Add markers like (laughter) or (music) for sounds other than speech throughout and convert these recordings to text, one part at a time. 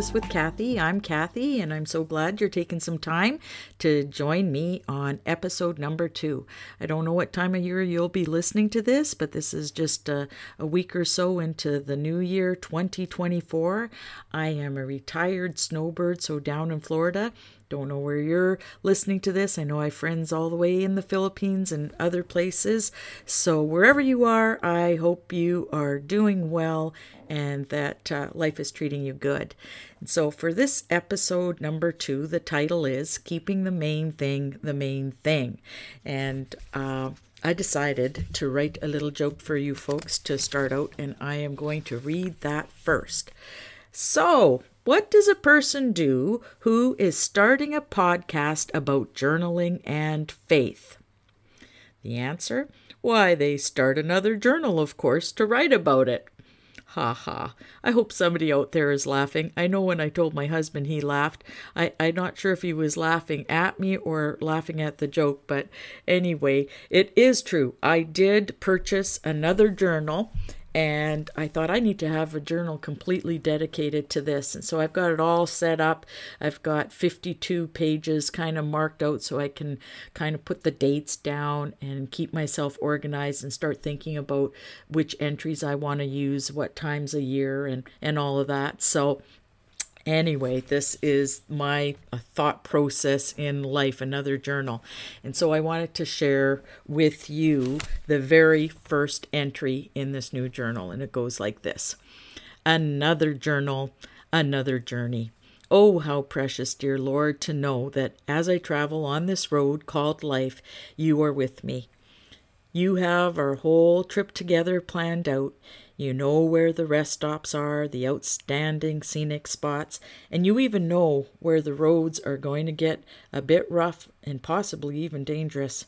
Jesus with Kathy. I'm Kathy, and I'm so glad you're taking some time to join me on episode number two. I don't know what time of year you'll be listening to this, but this is just a, a week or so into the new year 2024. I am a retired snowbird, so down in Florida. Don't know where you're listening to this. I know I have friends all the way in the Philippines and other places. So, wherever you are, I hope you are doing well and that uh, life is treating you good. And so, for this episode number two, the title is Keeping the Main Thing the Main Thing. And uh, I decided to write a little joke for you folks to start out, and I am going to read that first. So, what does a person do who is starting a podcast about journaling and faith? The answer? Why, they start another journal, of course, to write about it. Ha ha. I hope somebody out there is laughing. I know when I told my husband he laughed. I, I'm not sure if he was laughing at me or laughing at the joke, but anyway, it is true. I did purchase another journal and I thought I need to have a journal completely dedicated to this. And so I've got it all set up. I've got 52 pages kind of marked out so I can kind of put the dates down and keep myself organized and start thinking about which entries I want to use, what times a year, and, and all of that. So Anyway, this is my uh, thought process in life, another journal. And so I wanted to share with you the very first entry in this new journal. And it goes like this Another journal, another journey. Oh, how precious, dear Lord, to know that as I travel on this road called life, you are with me. You have our whole trip together planned out. You know where the rest stops are, the outstanding scenic spots, and you even know where the roads are going to get a bit rough and possibly even dangerous.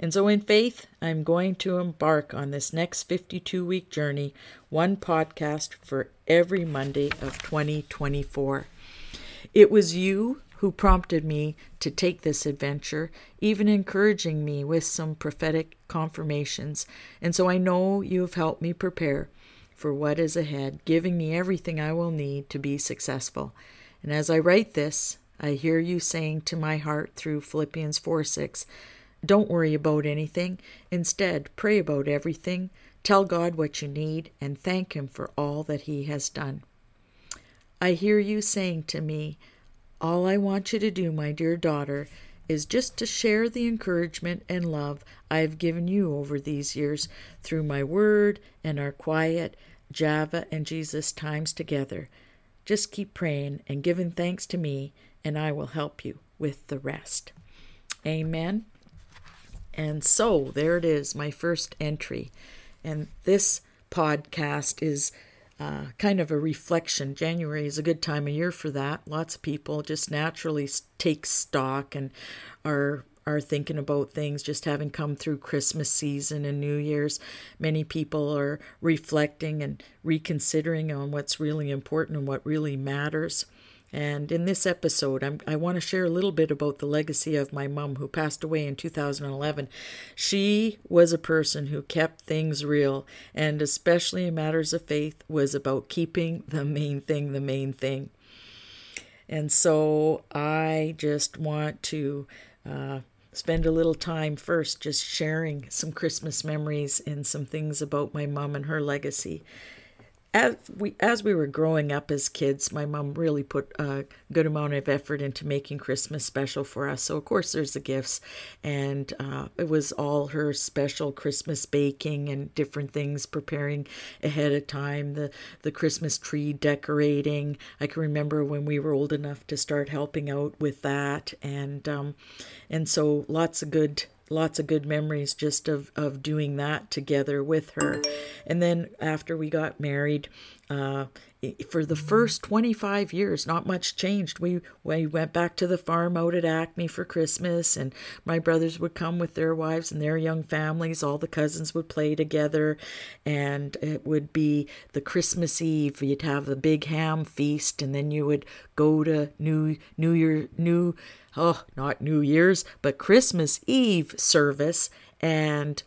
And so, in faith, I'm going to embark on this next 52 week journey, one podcast for every Monday of 2024. It was you who prompted me to take this adventure, even encouraging me with some prophetic confirmations. And so I know you have helped me prepare for what is ahead, giving me everything I will need to be successful. And as I write this, I hear you saying to my heart through Philippians 4 6, don't worry about anything. Instead, pray about everything. Tell God what you need and thank Him for all that He has done. I hear you saying to me, All I want you to do, my dear daughter, is just to share the encouragement and love I have given you over these years through my word and our quiet Java and Jesus times together. Just keep praying and giving thanks to me, and I will help you with the rest. Amen. And so there it is, my first entry. And this podcast is uh, kind of a reflection. January is a good time of year for that. Lots of people just naturally take stock and are are thinking about things just having come through Christmas season and New Year's. Many people are reflecting and reconsidering on what's really important and what really matters. And in this episode, I'm, i want to share a little bit about the legacy of my mom who passed away in 2011. She was a person who kept things real, and especially in matters of faith, was about keeping the main thing the main thing. And so I just want to uh, spend a little time first just sharing some Christmas memories and some things about my mom and her legacy as we as we were growing up as kids, my mom really put a good amount of effort into making Christmas special for us. So of course there's the gifts, and uh, it was all her special Christmas baking and different things preparing ahead of time. The the Christmas tree decorating. I can remember when we were old enough to start helping out with that, and um, and so lots of good lots of good memories just of, of doing that together with her. And then after we got married, uh, for the first 25 years, not much changed. We, we went back to the farm out at Acme for Christmas, and my brothers would come with their wives and their young families. All the cousins would play together, and it would be the Christmas Eve. You'd have the big ham feast, and then you would go to New New Year New oh, not New Year's, but Christmas Eve service and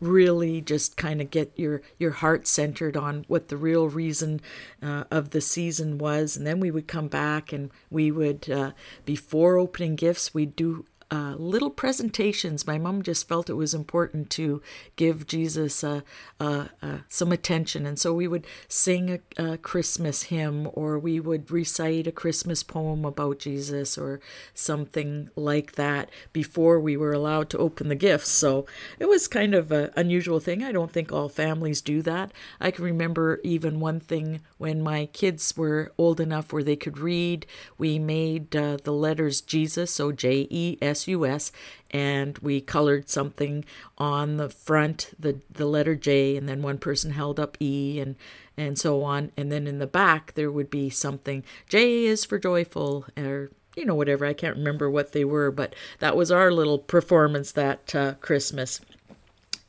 really just kind of get your your heart centered on what the real reason uh, of the season was. And then we would come back and we would uh, before opening gifts we'd do uh, little presentations. My mom just felt it was important to give Jesus uh, uh, uh, some attention. And so we would sing a, a, Christmas hymn or we would recite a Christmas poem about Jesus or something like that before we were allowed to open the gifts. So it was kind of an unusual thing. I don't think all families do that. I can remember even one thing when my kids were old enough where they could read, we made uh, the letters Jesus, so J E S US, and we colored something on the front, the the letter J, and then one person held up E, and and so on, and then in the back there would be something J is for joyful, or you know whatever. I can't remember what they were, but that was our little performance that uh, Christmas.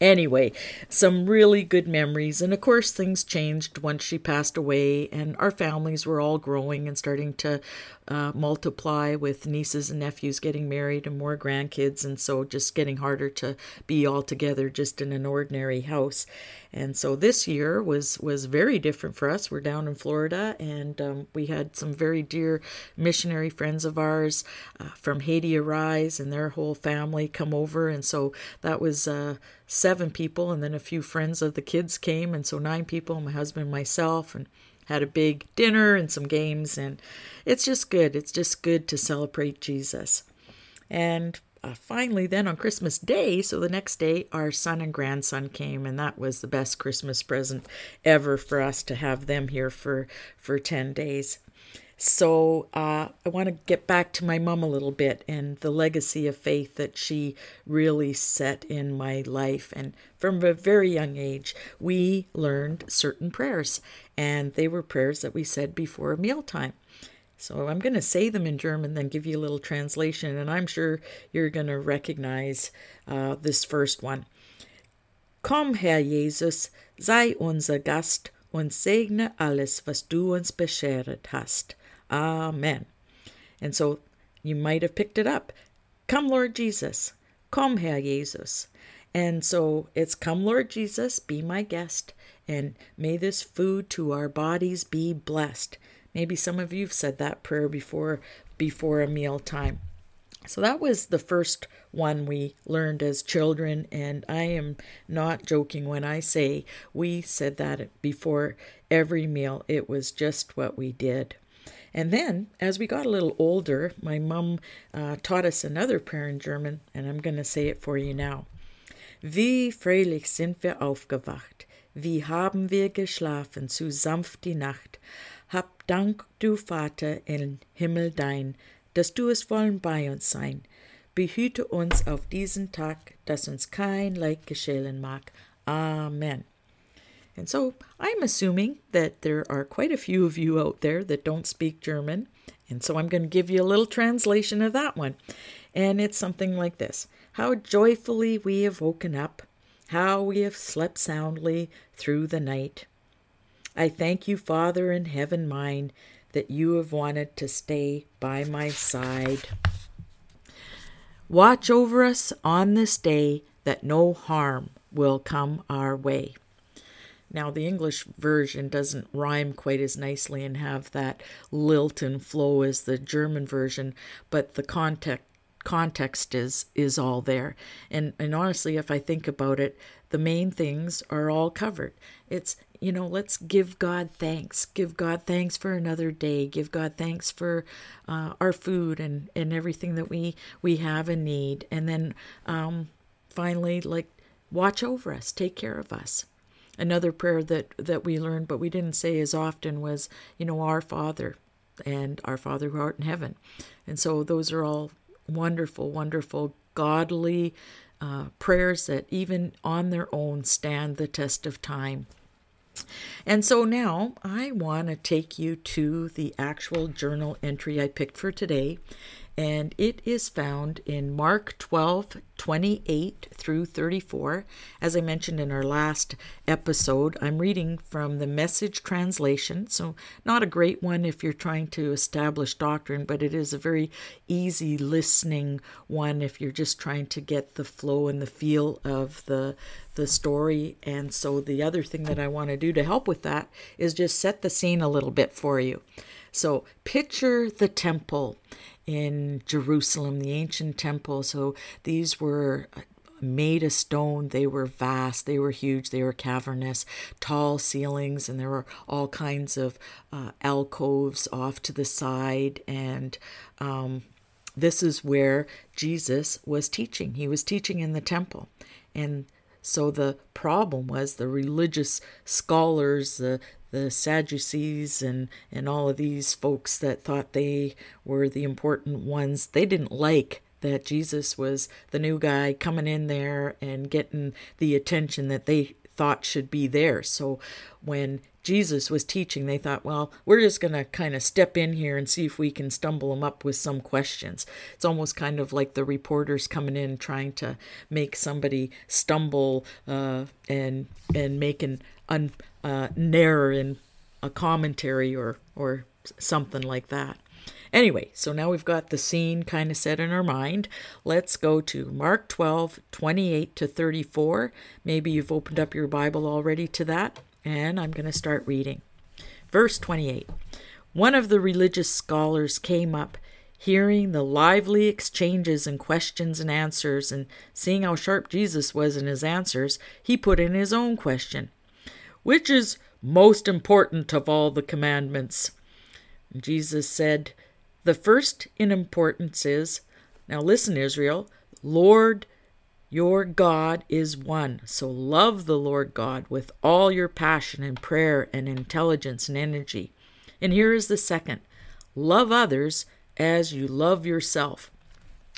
Anyway, some really good memories. And of course, things changed once she passed away, and our families were all growing and starting to uh, multiply with nieces and nephews getting married and more grandkids. And so just getting harder to be all together just in an ordinary house. And so this year was was very different for us. We're down in Florida, and um, we had some very dear missionary friends of ours uh, from Haiti Arise and their whole family come over, and so that was uh, seven people, and then a few friends of the kids came, and so nine people. My husband, myself, and had a big dinner and some games, and it's just good. It's just good to celebrate Jesus. And uh, finally, then on Christmas Day, so the next day, our son and grandson came, and that was the best Christmas present ever for us to have them here for for ten days. So uh, I want to get back to my mom a little bit and the legacy of faith that she really set in my life. And from a very young age, we learned certain prayers, and they were prayers that we said before mealtime. So I'm going to say them in German, then give you a little translation, and I'm sure you're going to recognize uh, this first one. Komm, Herr Jesus, sei unser Gast und segne alles, was du uns beschert hast. Amen. And so you might have picked it up. Come, Lord Jesus. Come, Herr Jesus. And so it's come, Lord Jesus, be my guest, and may this food to our bodies be blessed. Maybe some of you've said that prayer before before a meal time. So that was the first one we learned as children, and I am not joking when I say we said that before every meal. It was just what we did. And then, as we got a little older, my mom uh, taught us another prayer in German, and I'm going to say it for you now. Wie freilich sind wir aufgewacht, wie haben wir geschlafen zu sanft die Nacht. Hab Dank, du Vater im Himmel dein, dass du es wollen bei uns sein. Behüte uns auf diesen Tag, dass uns kein Leid geschehen mag. Amen. And so I'm assuming that there are quite a few of you out there that don't speak German. And so I'm going to give you a little translation of that one. And it's something like this How joyfully we have woken up, how we have slept soundly through the night. I thank you, Father in heaven mine, that you have wanted to stay by my side. Watch over us on this day that no harm will come our way. Now, the English version doesn't rhyme quite as nicely and have that lilt and flow as the German version, but the context context is is all there. And and honestly, if I think about it, the main things are all covered. It's you know, let's give God thanks. Give God thanks for another day. Give God thanks for uh, our food and and everything that we we have and need. And then um, finally, like watch over us, take care of us another prayer that that we learned but we didn't say as often was you know our father and our father who art in heaven and so those are all wonderful wonderful godly uh, prayers that even on their own stand the test of time and so now I want to take you to the actual journal entry I picked for today. And it is found in Mark 12 28 through 34. As I mentioned in our last episode, I'm reading from the message translation, so not a great one if you're trying to establish doctrine, but it is a very easy listening one if you're just trying to get the flow and the feel of the the story. And so the other thing that I want to do to help with that is just set the scene a little bit for you. So picture the temple in Jerusalem, the ancient temple. So these were made of stone. They were vast, they were huge, they were cavernous, tall ceilings, and there were all kinds of uh, alcoves off to the side. And um, this is where Jesus was teaching. He was teaching in the temple. And so the problem was the religious scholars, the the Sadducees and, and all of these folks that thought they were the important ones, they didn't like that Jesus was the new guy coming in there and getting the attention that they thought should be there. So when Jesus was teaching, they thought, well, we're just going to kind of step in here and see if we can stumble them up with some questions. It's almost kind of like the reporters coming in trying to make somebody stumble uh, and and make an un, uh, narrow in a commentary or or something like that. Anyway, so now we've got the scene kind of set in our mind. Let's go to Mark 12, 28 to 34. Maybe you've opened up your Bible already to that, and I'm going to start reading. Verse 28 One of the religious scholars came up, hearing the lively exchanges and questions and answers, and seeing how sharp Jesus was in his answers, he put in his own question which is most important of all the commandments? Jesus said, The first in importance is, Now listen, Israel, Lord your God is one. So love the Lord God with all your passion and prayer and intelligence and energy. And here is the second love others as you love yourself.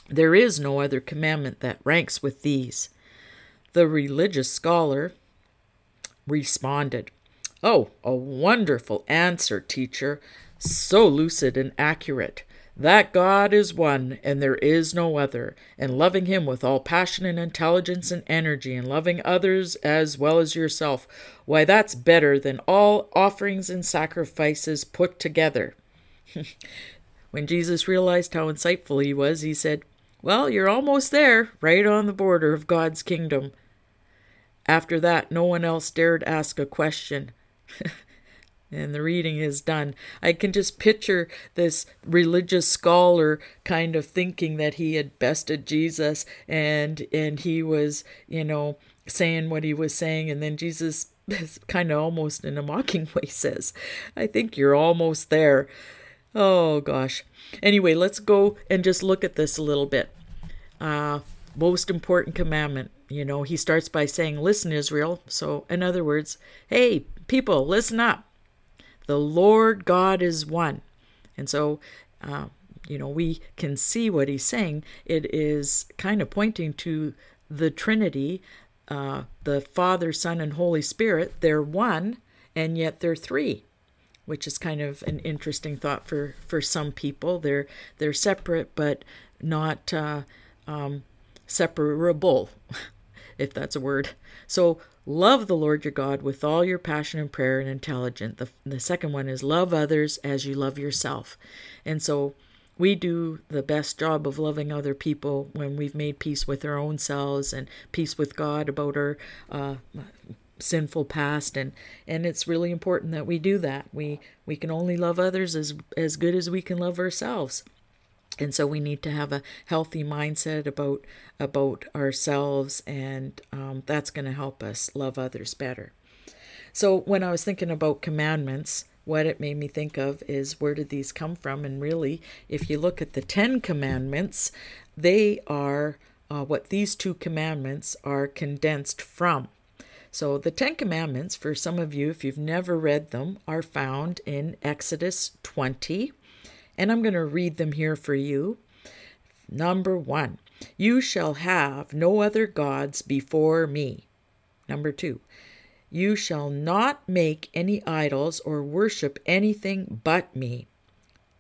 There is no other commandment that ranks with these. The religious scholar, responded, Oh, a wonderful answer, teacher, so lucid and accurate. That God is one, and there is no other, and loving Him with all passion and intelligence and energy, and loving others as well as yourself, why, that's better than all offerings and sacrifices put together. (laughs) when Jesus realized how insightful he was, he said, Well, you're almost there, right on the border of God's kingdom. After that, no one else dared ask a question. (laughs) and the reading is done. I can just picture this religious scholar kind of thinking that he had bested Jesus and and he was, you know, saying what he was saying and then Jesus kind of almost in a mocking (laughs) way says, "I think you're almost there." Oh gosh. Anyway, let's go and just look at this a little bit. Uh most important commandment you know, he starts by saying, Listen, Israel. So, in other words, hey, people, listen up. The Lord God is one. And so, uh, you know, we can see what he's saying. It is kind of pointing to the Trinity, uh, the Father, Son, and Holy Spirit. They're one, and yet they're three which is kind of an interesting thought for for some people. They're they're separate, but not uh, um, separable. (laughs) if that's a word. So love the Lord your God with all your passion and prayer and intelligence. The, the second one is love others as you love yourself. And so we do the best job of loving other people when we've made peace with our own selves and peace with God about our uh, sinful past and and it's really important that we do that we we can only love others as as good as we can love ourselves and so we need to have a healthy mindset about about ourselves and um, that's going to help us love others better. So when i was thinking about commandments what it made me think of is where did these come from? And really if you look at the ten commandments they are uh, what these two commandments are condensed from. So, the Ten Commandments, for some of you, if you've never read them, are found in Exodus 20, and I'm going to read them here for you. Number one, you shall have no other gods before me. Number two, you shall not make any idols or worship anything but me.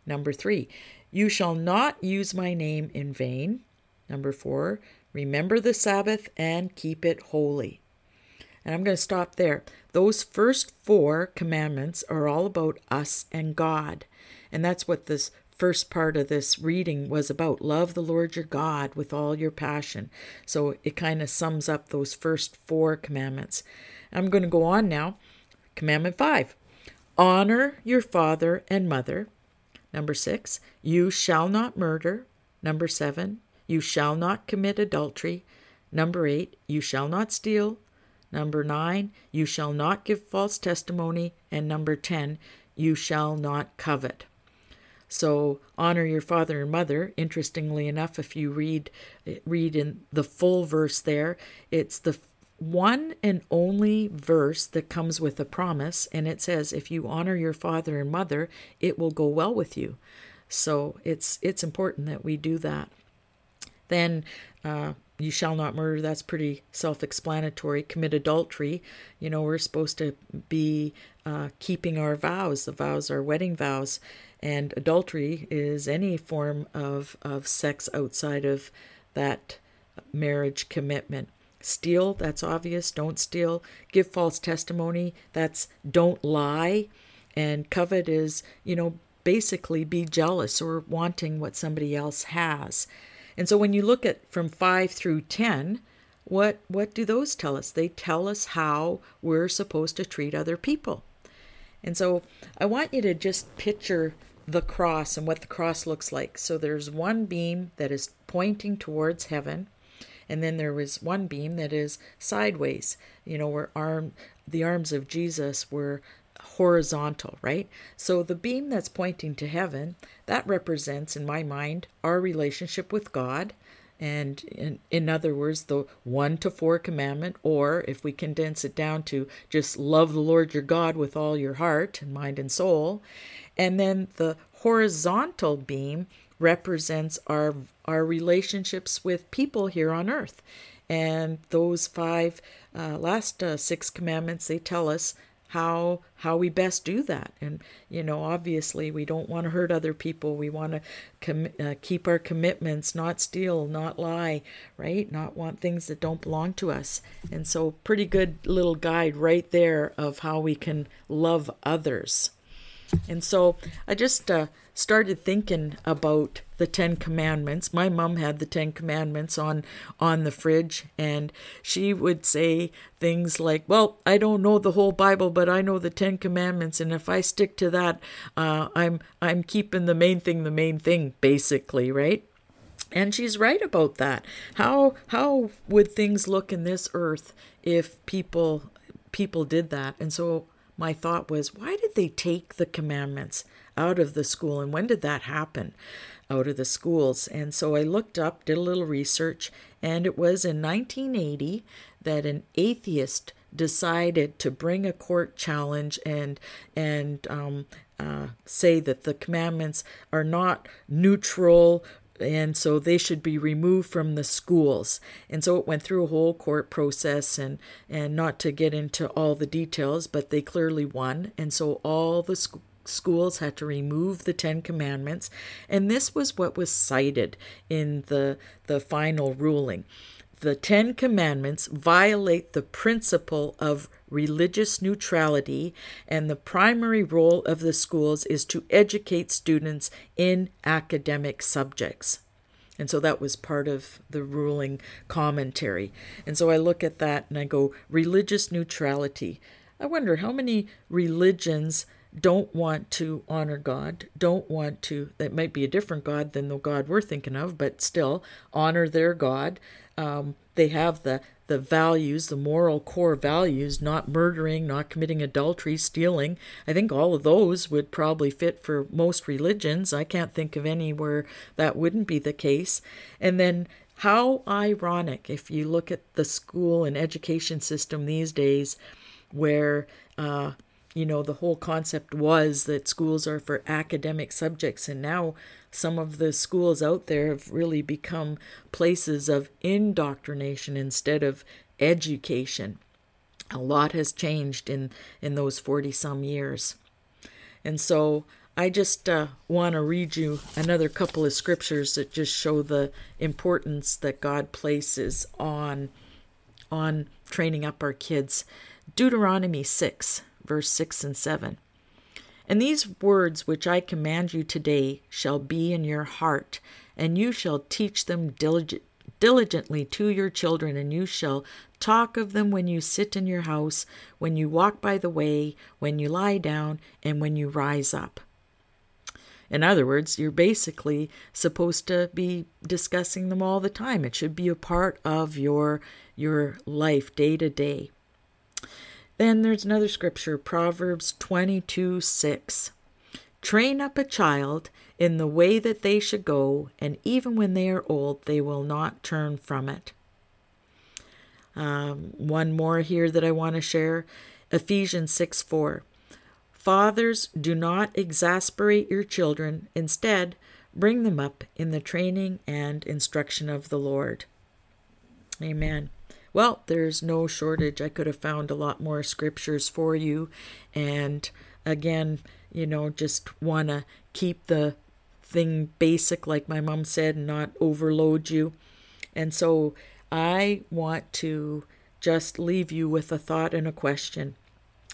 Number three, You shall not use my name in vain. Number four, remember the Sabbath and keep it holy. And I'm going to stop there. Those first four commandments are all about us and God. And that's what this first part of this reading was about. Love the Lord your God with all your passion. So it kind of sums up those first four commandments. I'm going to go on now. Commandment five honor your father and mother. Number six, you shall not murder. Number seven, you shall not commit adultery. Number eight, you shall not steal. Number nine, you shall not give false testimony. And number 10, you shall not covet. So honor your father and mother. Interestingly enough, if you read read in the full verse there, it's the one and only verse that comes with a promise, and it says, "If you honor your father and mother, it will go well with you." So it's it's important that we do that. Then uh, you shall not murder. That's pretty self-explanatory. Commit adultery. You know we're supposed to be uh, keeping our vows. The vows are wedding vows. And adultery is any form of, of sex outside of that marriage commitment. Steal that's obvious. Don't steal. Give false testimony. That's don't lie. And covet is you know basically be jealous or wanting what somebody else has and so when you look at from 5 through 10, what what do those tell us? They tell us how we're supposed to treat other people. And so I want you to just picture the cross and what the cross looks like. So there's one beam that is pointing towards heaven, and then there was one beam that is sideways. You know, where arm the arms of Jesus were horizontal, right? So the beam that's pointing to heaven, that represents, in my mind, our relationship with God. And in, in other words, the one to four commandment, or if we condense it down to just love the Lord your God with all your heart and mind and soul. And then the horizontal beam represents our our relationships with people here on earth. And those five uh, last uh, six commandments, they tell us how how we best do that. And you know obviously we don't want to hurt other people. We want to com- uh, keep our commitments not steal not lie right? Not want things that don't belong to us. And so pretty good little guide right there of how we can love others. And so i just uh, started thinking about the Ten Commandments. My mom had the Ten Commandments on on the fridge, and she would say things like, "Well, I don't know the whole Bible, but I know the Ten Commandments, and if I stick to that, uh, I'm I'm keeping the main thing, the main thing, basically, right?" And she's right about that. How how would things look in this earth if people people did that? And so my thought was, why did they take the commandments out of the school, and when did that happen? out of the schools. And so I looked up, did a little research, and it was in 1980 that an atheist decided to bring a court challenge and and um, uh, say that the commandments are not neutral and so they should be removed from the schools. And so it went through a whole court process and and not to get into all the details but they clearly won. And so all the sc- schools had to remove the Ten Commandments, and this was what was cited in the, the final ruling. The Ten Commandments violate the principle of religious neutrality, and the primary role of the schools is to educate students in academic subjects. And so that was part of the ruling commentary. And so I look at that and I go, religious neutrality. I wonder how many religions don't want to honor God, don't want to, that might be a different God than the God we're thinking of, but still honor their God. Um, they have the, the values, the moral core values, not murdering, not committing adultery, stealing. I think all of those would probably fit for most religions. I can't think of any where that wouldn't be the case. And then how ironic if you look at the school and education system these days where uh, you know, the whole concept was that schools are for academic subjects, and now some of the schools out there have really become places of indoctrination instead of education. A lot has changed in, in those 40 some years. And so I just uh, want to read you another couple of scriptures that just show the importance that God places on on training up our kids. Deuteronomy 6, verse 6 and 7. And these words which I command you today shall be in your heart, and you shall teach them diligent, diligently to your children, and you shall talk of them when you sit in your house, when you walk by the way, when you lie down, and when you rise up. In other words, you're basically supposed to be discussing them all the time. It should be a part of your your life day to day. Then there's another scripture, Proverbs 22 6. Train up a child in the way that they should go, and even when they are old, they will not turn from it. Um, one more here that I want to share Ephesians 6 4. Fathers, do not exasperate your children. Instead, bring them up in the training and instruction of the Lord. Amen. Well, there's no shortage. I could have found a lot more scriptures for you. And again, you know, just want to keep the thing basic, like my mom said, and not overload you. And so I want to just leave you with a thought and a question.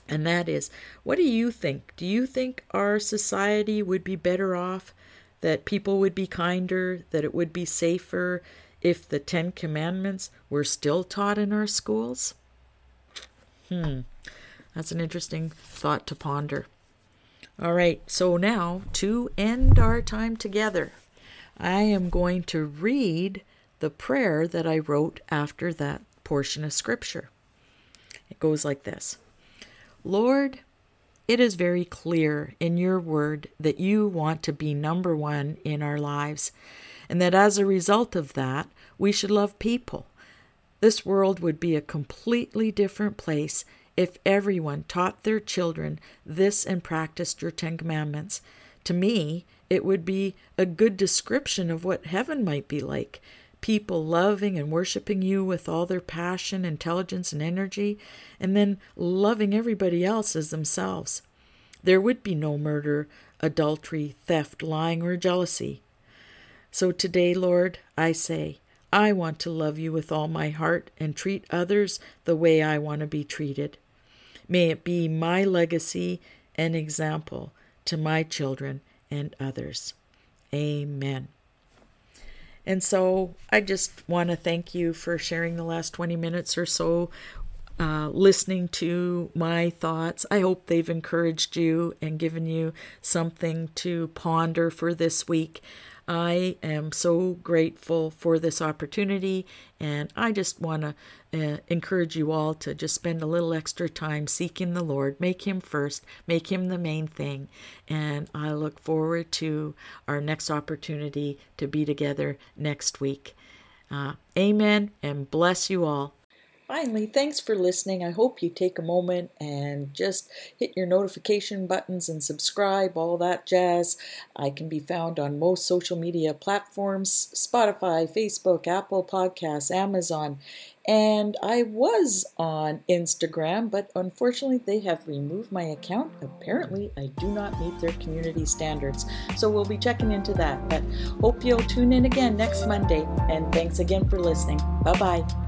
And that is, what do you think? Do you think our society would be better off? That people would be kinder? That it would be safer? If the Ten Commandments were still taught in our schools? Hmm, that's an interesting thought to ponder. All right, so now to end our time together, I am going to read the prayer that I wrote after that portion of Scripture. It goes like this Lord, it is very clear in your word that you want to be number one in our lives and that as a result of that, we should love people. This world would be a completely different place if everyone taught their children this and practiced your Ten Commandments. To me, it would be a good description of what heaven might be like people loving and worshiping you with all their passion, intelligence, and energy, and then loving everybody else as themselves. There would be no murder, adultery, theft, lying, or jealousy. So today, Lord, I say, I want to love you with all my heart and treat others the way I want to be treated. May it be my legacy and example to my children and others. Amen. And so I just want to thank you for sharing the last 20 minutes or so uh, listening to my thoughts. I hope they've encouraged you and given you something to ponder for this week. I am so grateful for this opportunity, and I just want to uh, encourage you all to just spend a little extra time seeking the Lord. Make Him first, make Him the main thing. And I look forward to our next opportunity to be together next week. Uh, amen, and bless you all. Finally, thanks for listening. I hope you take a moment and just hit your notification buttons and subscribe, all that jazz. I can be found on most social media platforms Spotify, Facebook, Apple Podcasts, Amazon, and I was on Instagram, but unfortunately they have removed my account. Apparently, I do not meet their community standards. So we'll be checking into that. But hope you'll tune in again next Monday. And thanks again for listening. Bye bye.